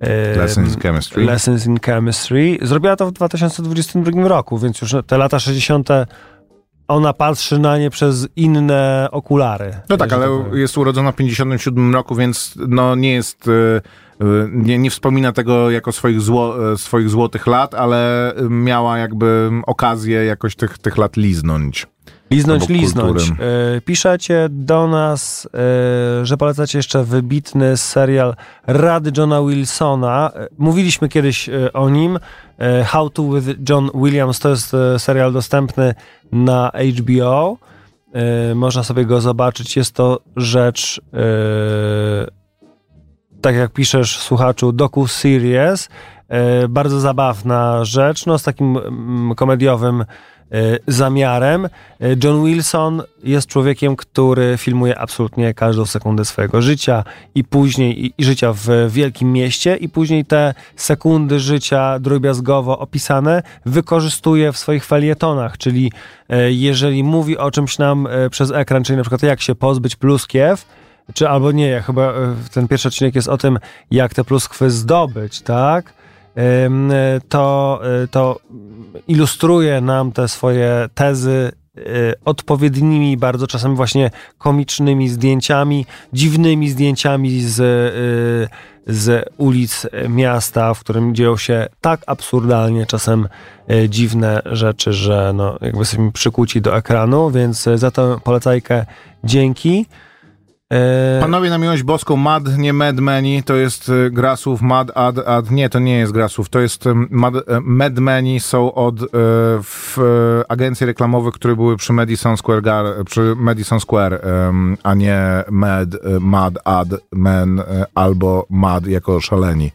e, Lessons in Chemistry. Lessons in Chemistry. Zrobiła to w 2022 roku, więc już te lata 60 ona patrzy na nie przez inne okulary. No tak, ale tak jest urodzona w 57 roku, więc no nie jest... Y, y, nie, nie wspomina tego jako swoich, zło, y, swoich złotych lat, ale miała jakby okazję jakoś tych, tych lat liznąć. Liznąć, liznąć. Piszecie do nas, że polecacie jeszcze wybitny serial Rady Johna Wilsona. Mówiliśmy kiedyś o nim. How to with John Williams to jest serial dostępny na HBO. Można sobie go zobaczyć. Jest to rzecz, tak jak piszesz, słuchaczu, docu-series. Yy, bardzo zabawna rzecz, no z takim mm, komediowym E, zamiarem. E, John Wilson jest człowiekiem, który filmuje absolutnie każdą sekundę swojego życia i później i, i życia w wielkim mieście i później te sekundy życia drobiazgowo opisane wykorzystuje w swoich felietonach, czyli e, jeżeli mówi o czymś nam przez ekran, czyli na przykład jak się pozbyć pluskiew, czy albo nie, chyba ten pierwszy odcinek jest o tym, jak te pluskwy zdobyć, tak? To, y, to ilustruje nam te swoje tezy y, odpowiednimi, bardzo czasem właśnie komicznymi zdjęciami, dziwnymi zdjęciami z, z ulic miasta, w którym dzieją się tak absurdalnie czasem dziwne rzeczy, że no, jakby jesteśmy przykuci do ekranu, więc za tę polecajkę dzięki. E, Panowie na miłość boską, Mad, nie Mad Many, to jest e, gra słów Mad, Ad, Ad, nie, to nie jest gra słów, to jest Mad, e, Mad Many są od w, agencji reklamowych, które były przy Madison Square, Gar, przy Madison Square, a nie Mad, Mad, Ad, Man albo Mad jako szaleni.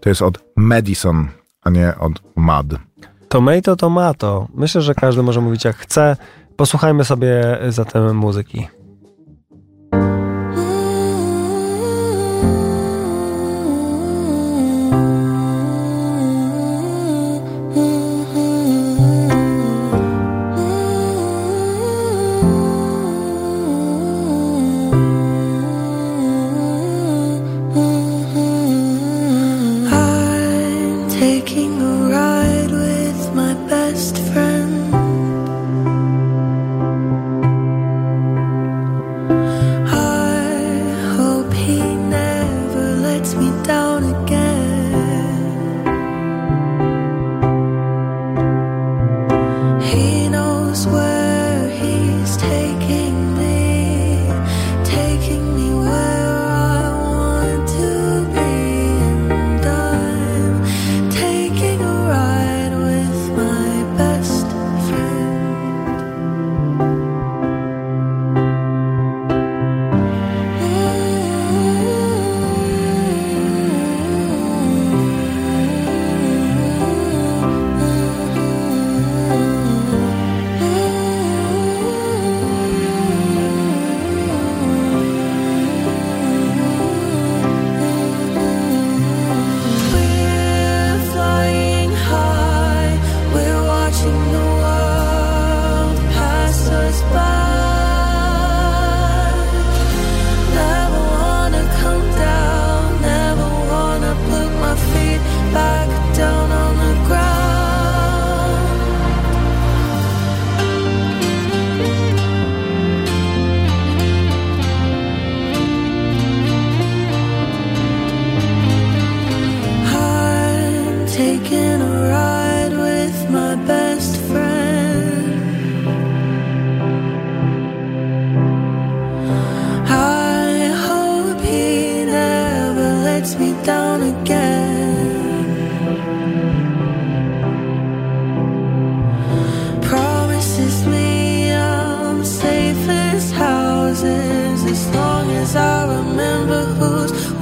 To jest od Madison, a nie od Mad. Tomato, tomato. Myślę, że każdy może mówić jak chce. Posłuchajmy sobie zatem muzyki. as I remember who's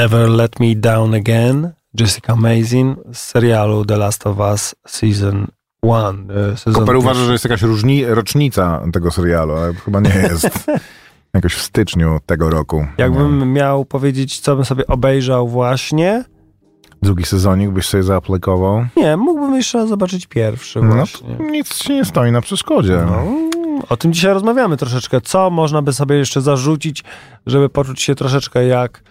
Never Let Me Down Again, Jessica Amazing z serialu The Last of Us Season 1. E, Koper uważa, że jest jakaś różni, rocznica tego serialu, ale chyba nie jest. Jakoś w styczniu tego roku. Jakbym miał powiedzieć, co bym sobie obejrzał właśnie. Drugi sezonik byś sobie zaaplikował? Nie, mógłbym jeszcze zobaczyć pierwszy no, właśnie. Nic ci nie stoi na przeszkodzie. No, o tym dzisiaj rozmawiamy troszeczkę. Co można by sobie jeszcze zarzucić, żeby poczuć się troszeczkę jak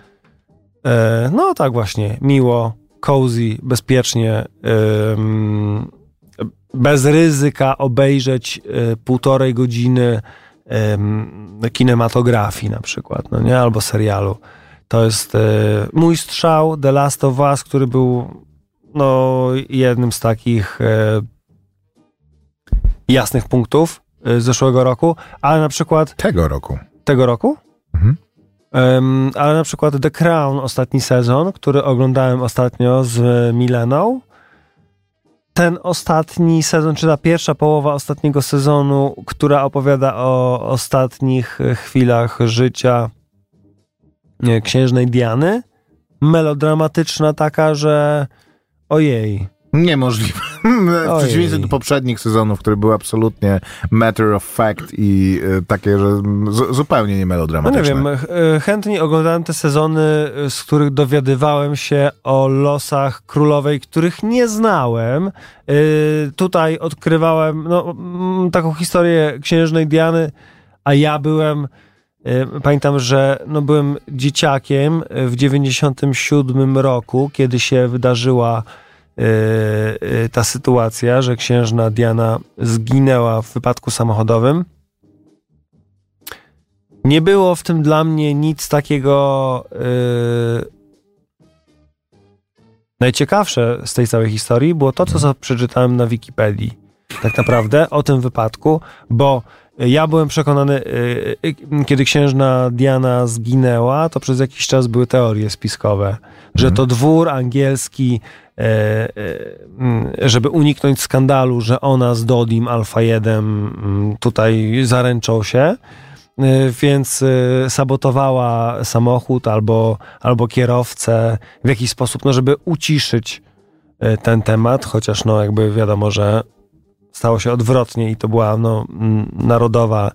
no tak właśnie, miło, cozy, bezpiecznie, bez ryzyka obejrzeć e, półtorej godziny kinematografii na przykład, no nie? Albo serialu. To jest e, mój strzał The Last of Us, który był no, jednym z takich jasnych punktów zeszłego roku, ale na przykład... Tego roku. Tego roku? Mhm. Um, ale na przykład The Crown, ostatni sezon, który oglądałem ostatnio z Mileną, ten ostatni sezon, czy ta pierwsza połowa ostatniego sezonu, która opowiada o ostatnich chwilach życia księżnej Diany, melodramatyczna taka, że ojej, Niemożliwe. W przeciwieństwie do poprzednich sezonów, które były absolutnie matter of fact i y, takie, że zupełnie nie melodramatyczne. No nie wiem, e, chętnie oglądałem te sezony, e, z których dowiadywałem się o losach królowej, których nie znałem. E, tutaj odkrywałem no, taką historię księżnej Diany, a ja byłem Pamiętam, że no byłem dzieciakiem w 97 roku, kiedy się wydarzyła ta sytuacja, że księżna Diana zginęła w wypadku samochodowym. Nie było w tym dla mnie nic takiego. Yy... Najciekawsze z tej całej historii było to, co przeczytałem na Wikipedii. Tak naprawdę o tym wypadku, bo ja byłem przekonany, kiedy księżna Diana zginęła, to przez jakiś czas były teorie spiskowe, że mhm. to dwór angielski żeby uniknąć skandalu, że ona z Dodim Alfa 1 mm, tutaj zaręczą się, e, więc sabotowała samochód albo, albo kierowcę w jakiś sposób, no żeby uciszyć ten temat, chociaż no jakby wiadomo, że stało się odwrotnie i to była no, narodowa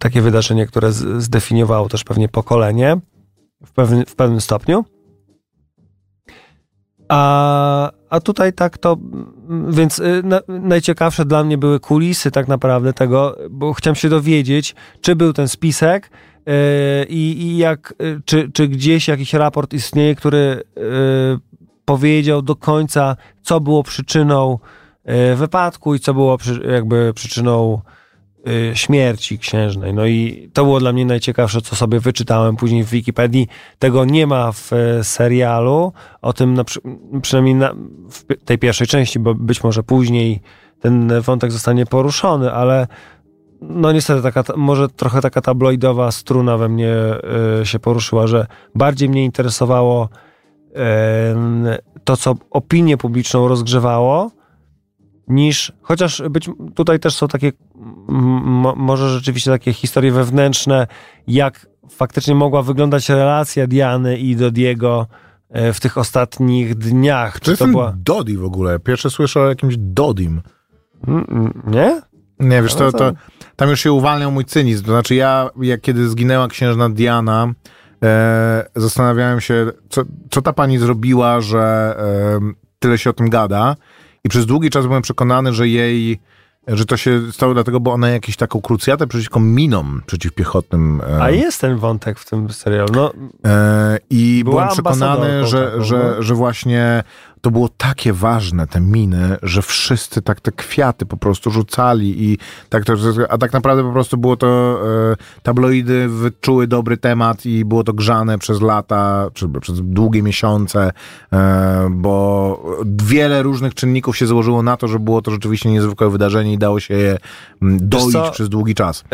takie wydarzenie, które zdefiniowało też pewnie pokolenie w, w pewnym stopniu. A, a tutaj tak to, więc y, na, najciekawsze dla mnie były kulisy tak naprawdę tego, bo chciałem się dowiedzieć, czy był ten spisek yy, i jak, y, czy, czy gdzieś jakiś raport istnieje, który yy, powiedział do końca, co było przyczyną yy, wypadku i co było przy, jakby przyczyną śmierci księżnej. No i to było dla mnie najciekawsze, co sobie wyczytałem później w Wikipedii. Tego nie ma w e, serialu, o tym na, przynajmniej na, w tej pierwszej części, bo być może później ten wątek zostanie poruszony, ale no niestety taka, może trochę taka tabloidowa struna we mnie y, się poruszyła, że bardziej mnie interesowało y, to, co opinię publiczną rozgrzewało, niż, chociaż być, tutaj też są takie, może rzeczywiście takie historie wewnętrzne, jak faktycznie mogła wyglądać relacja Diany i Dodiego e, w tych ostatnich dniach. Czy to ten była... Dodi w ogóle. Pierwsze słyszę o jakimś Dodim. Mm, mm, Nie? Nie, wiesz, No to, to- tam już się uwalniał mój cynizm. To znaczy ja, jak kiedy zginęła księżna Diana, e, zastanawiałem się, co, co ta pani zrobiła, że e, tyle się o tym gada. I przez długi czas byłem przekonany, że jej, że to się stało dlatego, bo ona jakąś taką krucjatę przeciwko minom przeciwpiechotnym. E, A jest ten wątek w tym serialu. No, E, I byłem przekonany, że, że, no. że właśnie to było takie ważne, te miny, że wszyscy tak te kwiaty po prostu rzucali i tak to, a tak naprawdę po prostu było to, e, tabloidy wyczuły dobry temat i było to grzane przez lata, czy przez długie miesiące, e, bo wiele różnych czynników się złożyło na to, że było to rzeczywiście niezwykłe wydarzenie i dało się je mm, doić przez długi czas.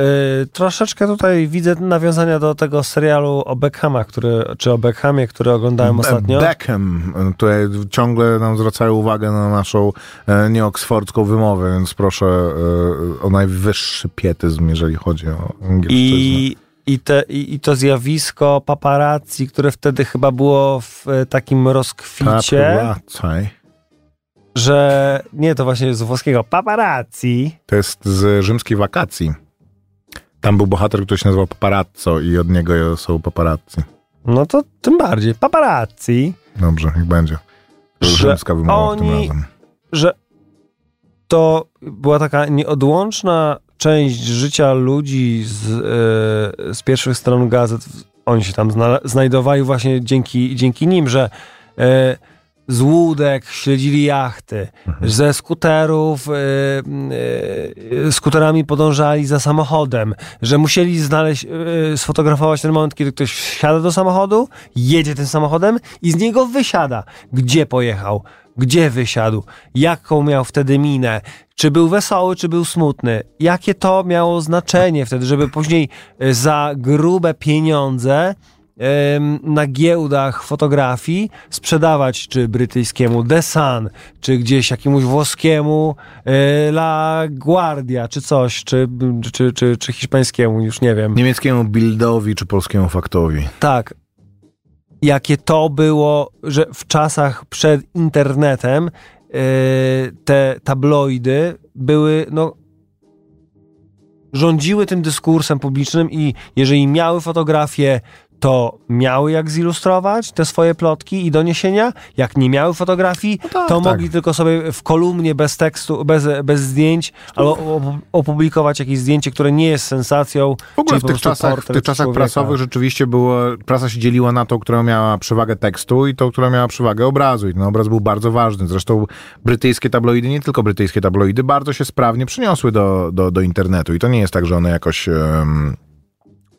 y, troszeczkę tutaj widzę nawiązania do tego serialu o Beckhama, który, czy o Beckhamie, który oglądałem ostatnio. Beckham. Tutaj ciągle nam zwracają uwagę na naszą e, nieoksfordzką wymowę, więc proszę e, o najwyższy pietyzm, jeżeli chodzi o angielszczyznę. I, i, te, i, to zjawisko paparazzi, które wtedy chyba było w e, takim rozkwicie, Paparazzi. że nie, to właśnie z włoskiego paparazzi. To jest z rzymskiej wakacji. Tam był bohater, który się nazywał Paparazzo i od niego są paparazzi. No to tym bardziej paparazzi, Dobrze, niech będzie. Że oni- że to była taka nieodłączna część życia ludzi z, e, z pierwszych stron gazet. Oni się tam zna, znajdowali właśnie dzięki, dzięki nim, że e, z łódek śledzili jachty, ze skuterów e, e, skuterami podążali za samochodem, że musieli znaleźć, e, sfotografować ten moment, kiedy ktoś wsiada do samochodu, jedzie tym samochodem i z niego wysiada. Gdzie pojechał? Gdzie wysiadł? Jaką miał wtedy minę? Czy był wesoły, czy był smutny? Jakie to miało znaczenie wtedy, żeby później e, za grube pieniądze na giełdach fotografii sprzedawać czy brytyjskiemu The Sun, czy gdzieś jakiemuś włoskiemu e, La Guardia, czy coś, czy, czy, czy, czy hiszpańskiemu, już nie wiem. Niemieckiemu Bildowi czy polskiemu Faktowi. Tak. Jakie to było, że w czasach przed internetem yy, te tabloidy były, no, rządziły tym dyskursem publicznym i jeżeli miały fotografię, to miały jak zilustrować te swoje plotki i doniesienia. Jak nie miały fotografii, tak, to tak. mogli tylko sobie w kolumnie bez tekstu, bez, bez zdjęć, albo op- opublikować jakieś zdjęcie, które nie jest sensacją. W ogóle w tych czasach, w tych czasach człowieka. prasowych rzeczywiście było, prasa się dzieliła na tą, która miała przewagę tekstu i tą, która miała przewagę obrazu. I ten obraz był bardzo ważny. Zresztą brytyjskie tabloidy, nie tylko brytyjskie tabloidy, bardzo się sprawnie przeniosły do, do, do internetu. I to nie jest tak, że one jakoś...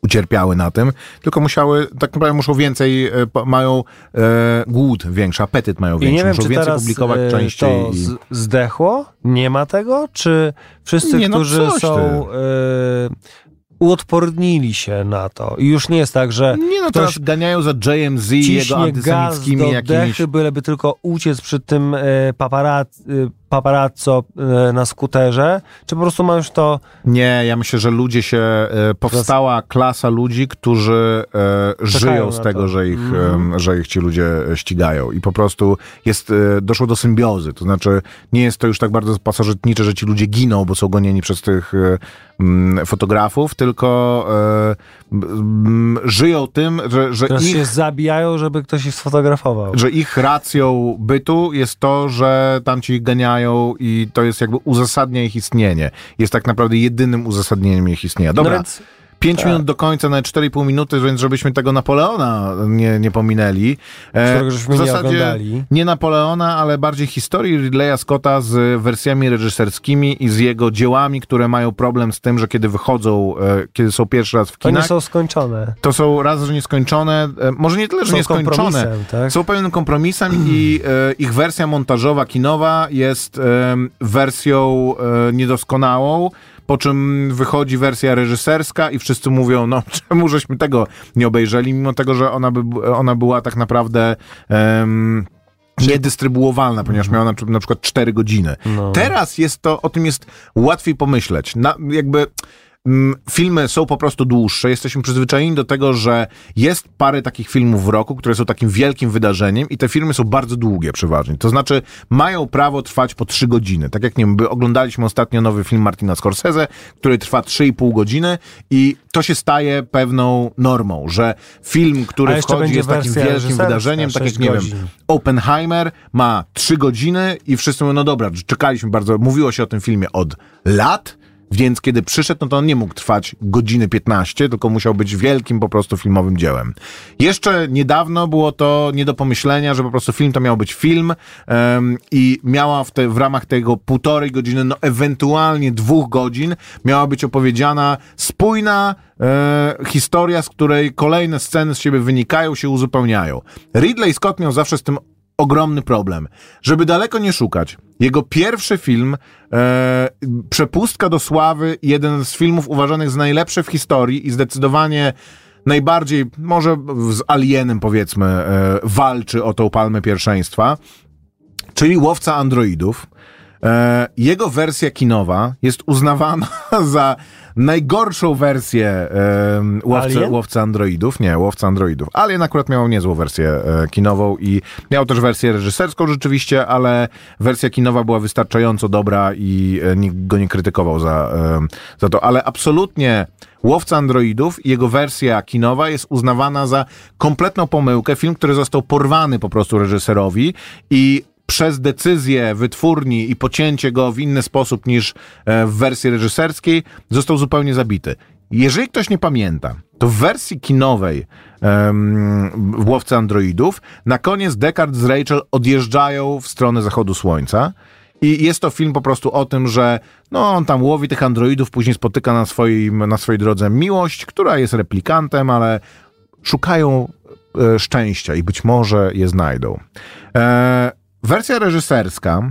ucierpiały na tym, tylko musiały, tak naprawdę muszą więcej, e, mają e, głód większy, apetyt mają I większy, nie wiem, muszą czy więcej teraz publikować e, częściej. to i... z, zdechło? Nie ma tego? Czy wszyscy, Nie, no którzy są e, uodpornili się na to? I już nie jest tak, że Nie no, ktoś ganiają za JMZ i jego ciśnie gaz antysemickimi do jakimiś... dechy, byleby tylko uciec przed tym e, paparazzo, paparazzo e, na skuterze? Czy po prostu ma już to... Nie, ja myślę, że ludzie się, e, powstała klasa ludzi, którzy e, żyją z tego, że ich, e, że ich ci ludzie ścigają i po prostu jest, doszło do symbiozy, to znaczy nie jest to już tak bardzo pasożytnicze, że ci ludzie giną, bo są gonieni przez tych mm, fotografów, tylko żyją tym, że, że ich się zabijają, żeby ktoś ich sfotografował. że ich racją bytu jest to, że tamci ich ganiają i to jest jakby uzasadnia ich istnienie. Jest tak naprawdę jedynym uzasadnieniem ich istnienia. Dobra, No więc 5 tak. minut do końca, na 4,5 minuty, więc żebyśmy tego Napoleona nie, nie pominęli. E, w nie zasadzie oglądali. nie Napoleona, ale bardziej historii Ridleya Scotta z wersjami reżyserskimi i z jego dziełami, które mają problem z tym, że kiedy wychodzą, e, kiedy są pierwszy raz w to nie kinach, są skończone. to są raz, że nieskończone, e, może nie tyle, że Są nieskończone, tak? są pewnym kompromisem i e, ich wersja montażowa, kinowa jest wersją niedoskonałą, po czym wychodzi wersja reżyserska i wszyscy mówią, no czemu żeśmy tego nie obejrzeli, mimo tego, że ona, by, ona była tak naprawdę... em, niedystrybuowalna, ponieważ miała na, na przykład 4 godziny. No. Teraz jest to, o tym jest łatwiej pomyśleć. Na, jakby filmy są po prostu dłuższe. Jesteśmy przyzwyczajeni do tego, że jest parę takich filmów w roku, które są takim wielkim wydarzeniem i te filmy są bardzo długie przeważnie. To znaczy mają prawo trwać po trzy godziny. Tak jak nie wiem, oglądaliśmy ostatnio nowy film Martina Scorsese, który trwa 3,5 godziny i to się staje pewną normą, że film, który wchodzi jest takim wielkim wydarzeniem, tak jak nie godzin. wiem, Oppenheimer ma trzy godziny i wszyscy mówią, no dobra, czekaliśmy bardzo, mówiło się o tym filmie od lat, więc kiedy przyszedł, no to on nie mógł trwać godziny 15, tylko musiał być wielkim po prostu filmowym dziełem. Jeszcze niedawno było to nie do pomyślenia, że po prostu film to miał być film um, i miała w, te, w ramach tego półtorej godziny, no ewentualnie dwóch godzin, miała być opowiedziana spójna e, historia, z której kolejne sceny z siebie wynikają, się uzupełniają. Ridley Scott miał zawsze z tym ogromny problem. Żeby daleko nie szukać, jego pierwszy film, e, Przepustka do sławy, jeden z filmów uważanych za najlepsze w historii i zdecydowanie najbardziej, może z Alienem powiedzmy, e, walczy o tą palmę pierwszeństwa, czyli Łowca Androidów. E, jego wersja kinowa jest uznawana za najgorszą wersję um, łowcy, łowcy androidów. Nie, łowca androidów. Alien akurat miał niezłą wersję e, kinową i miał też wersję reżyserską rzeczywiście, ale wersja kinowa była wystarczająco dobra i e, nikt go nie krytykował za, e, za to. Ale absolutnie Łowca Androidów i jego wersja kinowa jest uznawana za kompletną pomyłkę. Film, który został porwany po prostu reżyserowi i przez decyzję wytwórni i pocięcie go w inny sposób niż e, w wersji reżyserskiej został zupełnie zabity. Jeżeli ktoś nie pamięta, to w wersji kinowej um, Łowcy Androidów na koniec Descartes z Rachel odjeżdżają w stronę zachodu słońca i jest to film po prostu o tym, że no, on tam łowi tych androidów, później spotyka na, swoim, na swojej drodze miłość, która jest replikantem, ale szukają e, szczęścia i być może je znajdą. E, Wersja reżyserska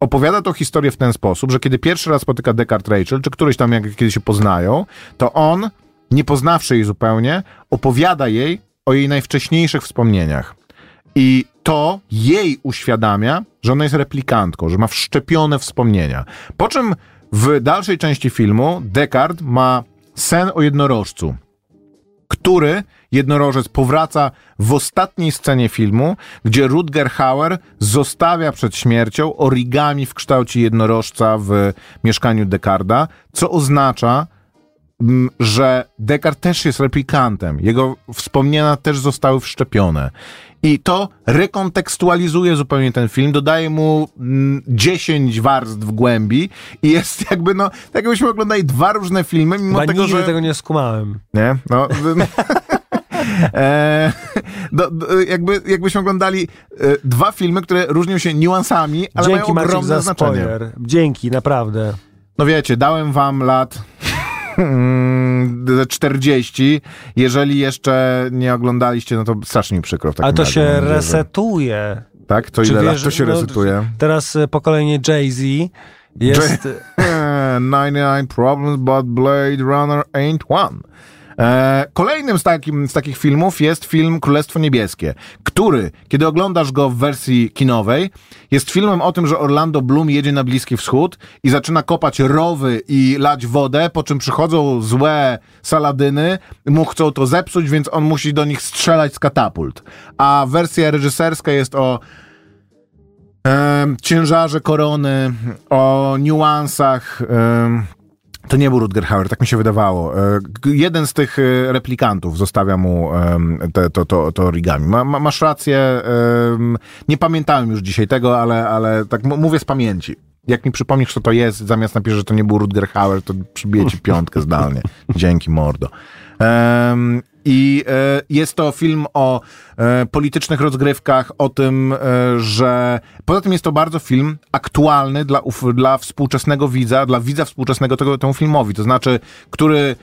opowiada tą historię w ten sposób, że kiedy pierwszy raz spotyka Descartes Rachel, czy któryś tam jak kiedy się poznają, to on, nie poznawszy jej zupełnie, opowiada jej o jej najwcześniejszych wspomnieniach. I to jej uświadamia, że ona jest replikantką, że ma wszczepione wspomnienia. Po czym w dalszej części filmu Descartes ma sen o jednorożcu, który jednorożec powraca w ostatniej scenie filmu, gdzie Rutger Hauer zostawia przed śmiercią origami w kształcie jednorożca w mieszkaniu Dekarda, co oznacza, mm, że Descartes też jest replikantem. Jego wspomnienia też zostały wszczepione. I to rekontekstualizuje zupełnie ten film, dodaje mu mm, 10 warstw głębi i jest jakby, no, tak jakbyśmy oglądali dwa różne filmy, mimo Chyba tego, że... tego nie skumałem. Nie? No... E, do, do, jakby, jakbyśmy oglądali e, dwa filmy, które różnią się niuansami, ale Dzięki, mają ogromne za znaczenie. Spoiler. Dzięki, naprawdę. No wiecie, dałem wam lat 40. Jeżeli jeszcze nie oglądaliście, no to strasznie mi przykro. A to się nadzieję, resetuje. Tak? To ile wiesz, lat to się no, resetuje? Teraz e, pokolenie Jay-Z jest... 99 Problems, but Blade Runner ain't one. E, kolejnym z, takim, z takich filmów jest film Królestwo Niebieskie, który, kiedy oglądasz go w wersji kinowej, jest filmem o tym, że Orlando Bloom jedzie na Bliski Wschód i zaczyna kopać rowy i lać wodę, po czym przychodzą złe saladyny, mu chcą to zepsuć, więc on musi do nich strzelać z katapult. A wersja reżyserska jest o e, ciężarze korony, o niuansach e, to nie był Rutger Hauer, tak mi się wydawało. E, jeden z tych e, replikantów zostawia mu te, to, to, to origami. Ma, ma, masz rację, nie pamiętałem już dzisiaj tego, ale, ale tak mówię z pamięci. Jak mi przypomnisz, co to jest, zamiast napisz, że to nie był Rutger Hauer, to przybiję ci piątkę zdalnie. Dzięki, mordo. I e, jest to film o e, politycznych rozgrywkach, o tym, e, że poza tym jest to bardzo film aktualny dla, dla współczesnego widza, dla widza współczesnego tego, temu filmowi. To znaczy, który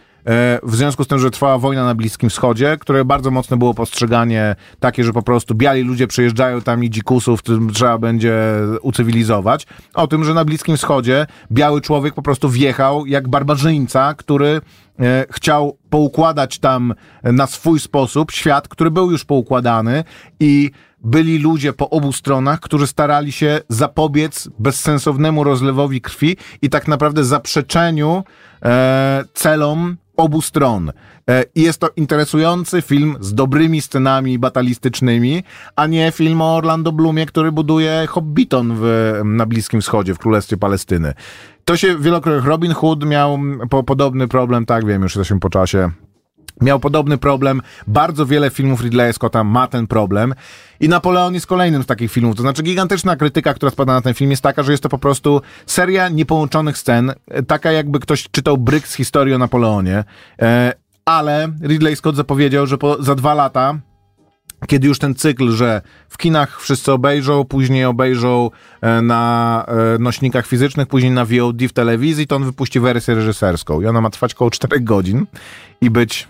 w związku z tym, że trwała wojna na Bliskim Wschodzie, które bardzo mocne było postrzeganie takie, że po prostu biali ludzie przyjeżdżają tam i dzikusów trzeba będzie ucywilizować. O tym, że na Bliskim Wschodzie biały człowiek po prostu wjechał jak barbarzyńca, który e, chciał poukładać tam na swój sposób świat, który był już poukładany i byli ludzie po obu stronach, którzy starali się zapobiec bezsensownemu rozlewowi krwi i tak naprawdę zaprzeczeniu e, celom obu stron. E, I jest to interesujący film z dobrymi scenami batalistycznymi, a nie film o Orlando Bloomie, który buduje Hobbiton w, na Bliskim Wschodzie, w Królestwie Palestyny. To się wielokrotnie... Robin Hood miał po, podobny problem, tak wiem, już jesteśmy po czasie. Miał podobny problem. Bardzo wiele filmów Ridleya Scotta ma ten problem. I Napoleon jest kolejnym z takich filmów. To znaczy, gigantyczna krytyka, która spada na ten film, jest taka, że jest to po prostu seria niepołączonych scen. Taka, jakby ktoś czytał bryk z historii o Napoleonie. E, ale Ridley Scott zapowiedział, że po, za dwa lata kiedy już ten cykl, że w kinach wszyscy obejrzą, później obejrzą e, na e, nośnikach fizycznych, później na VOD w telewizji, to on wypuści wersję reżyserską. I ona ma trwać około 4 godzin i być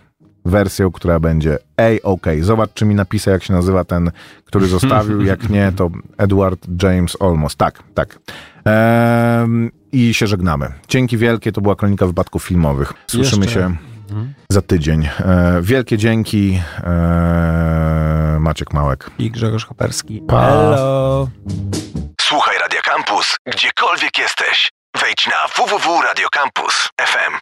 wersją, która będzie ej, okej, okay. zobacz, czy mi napisał, jak się nazywa ten, który zostawił, jak nie, to Edward James Olmos. Tak, tak. Ehm, I się żegnamy. Dzięki wielkie, to była kronika wypadków filmowych. Słyszymy Jeszcze. się za tydzień. E, wielkie dzięki. E, Maciek Małek. I Grzegorz Koperski. Pa. Hello. Słuchaj Radio Campus, gdziekolwiek jesteś. Wejdź na www.radiocampus.fm.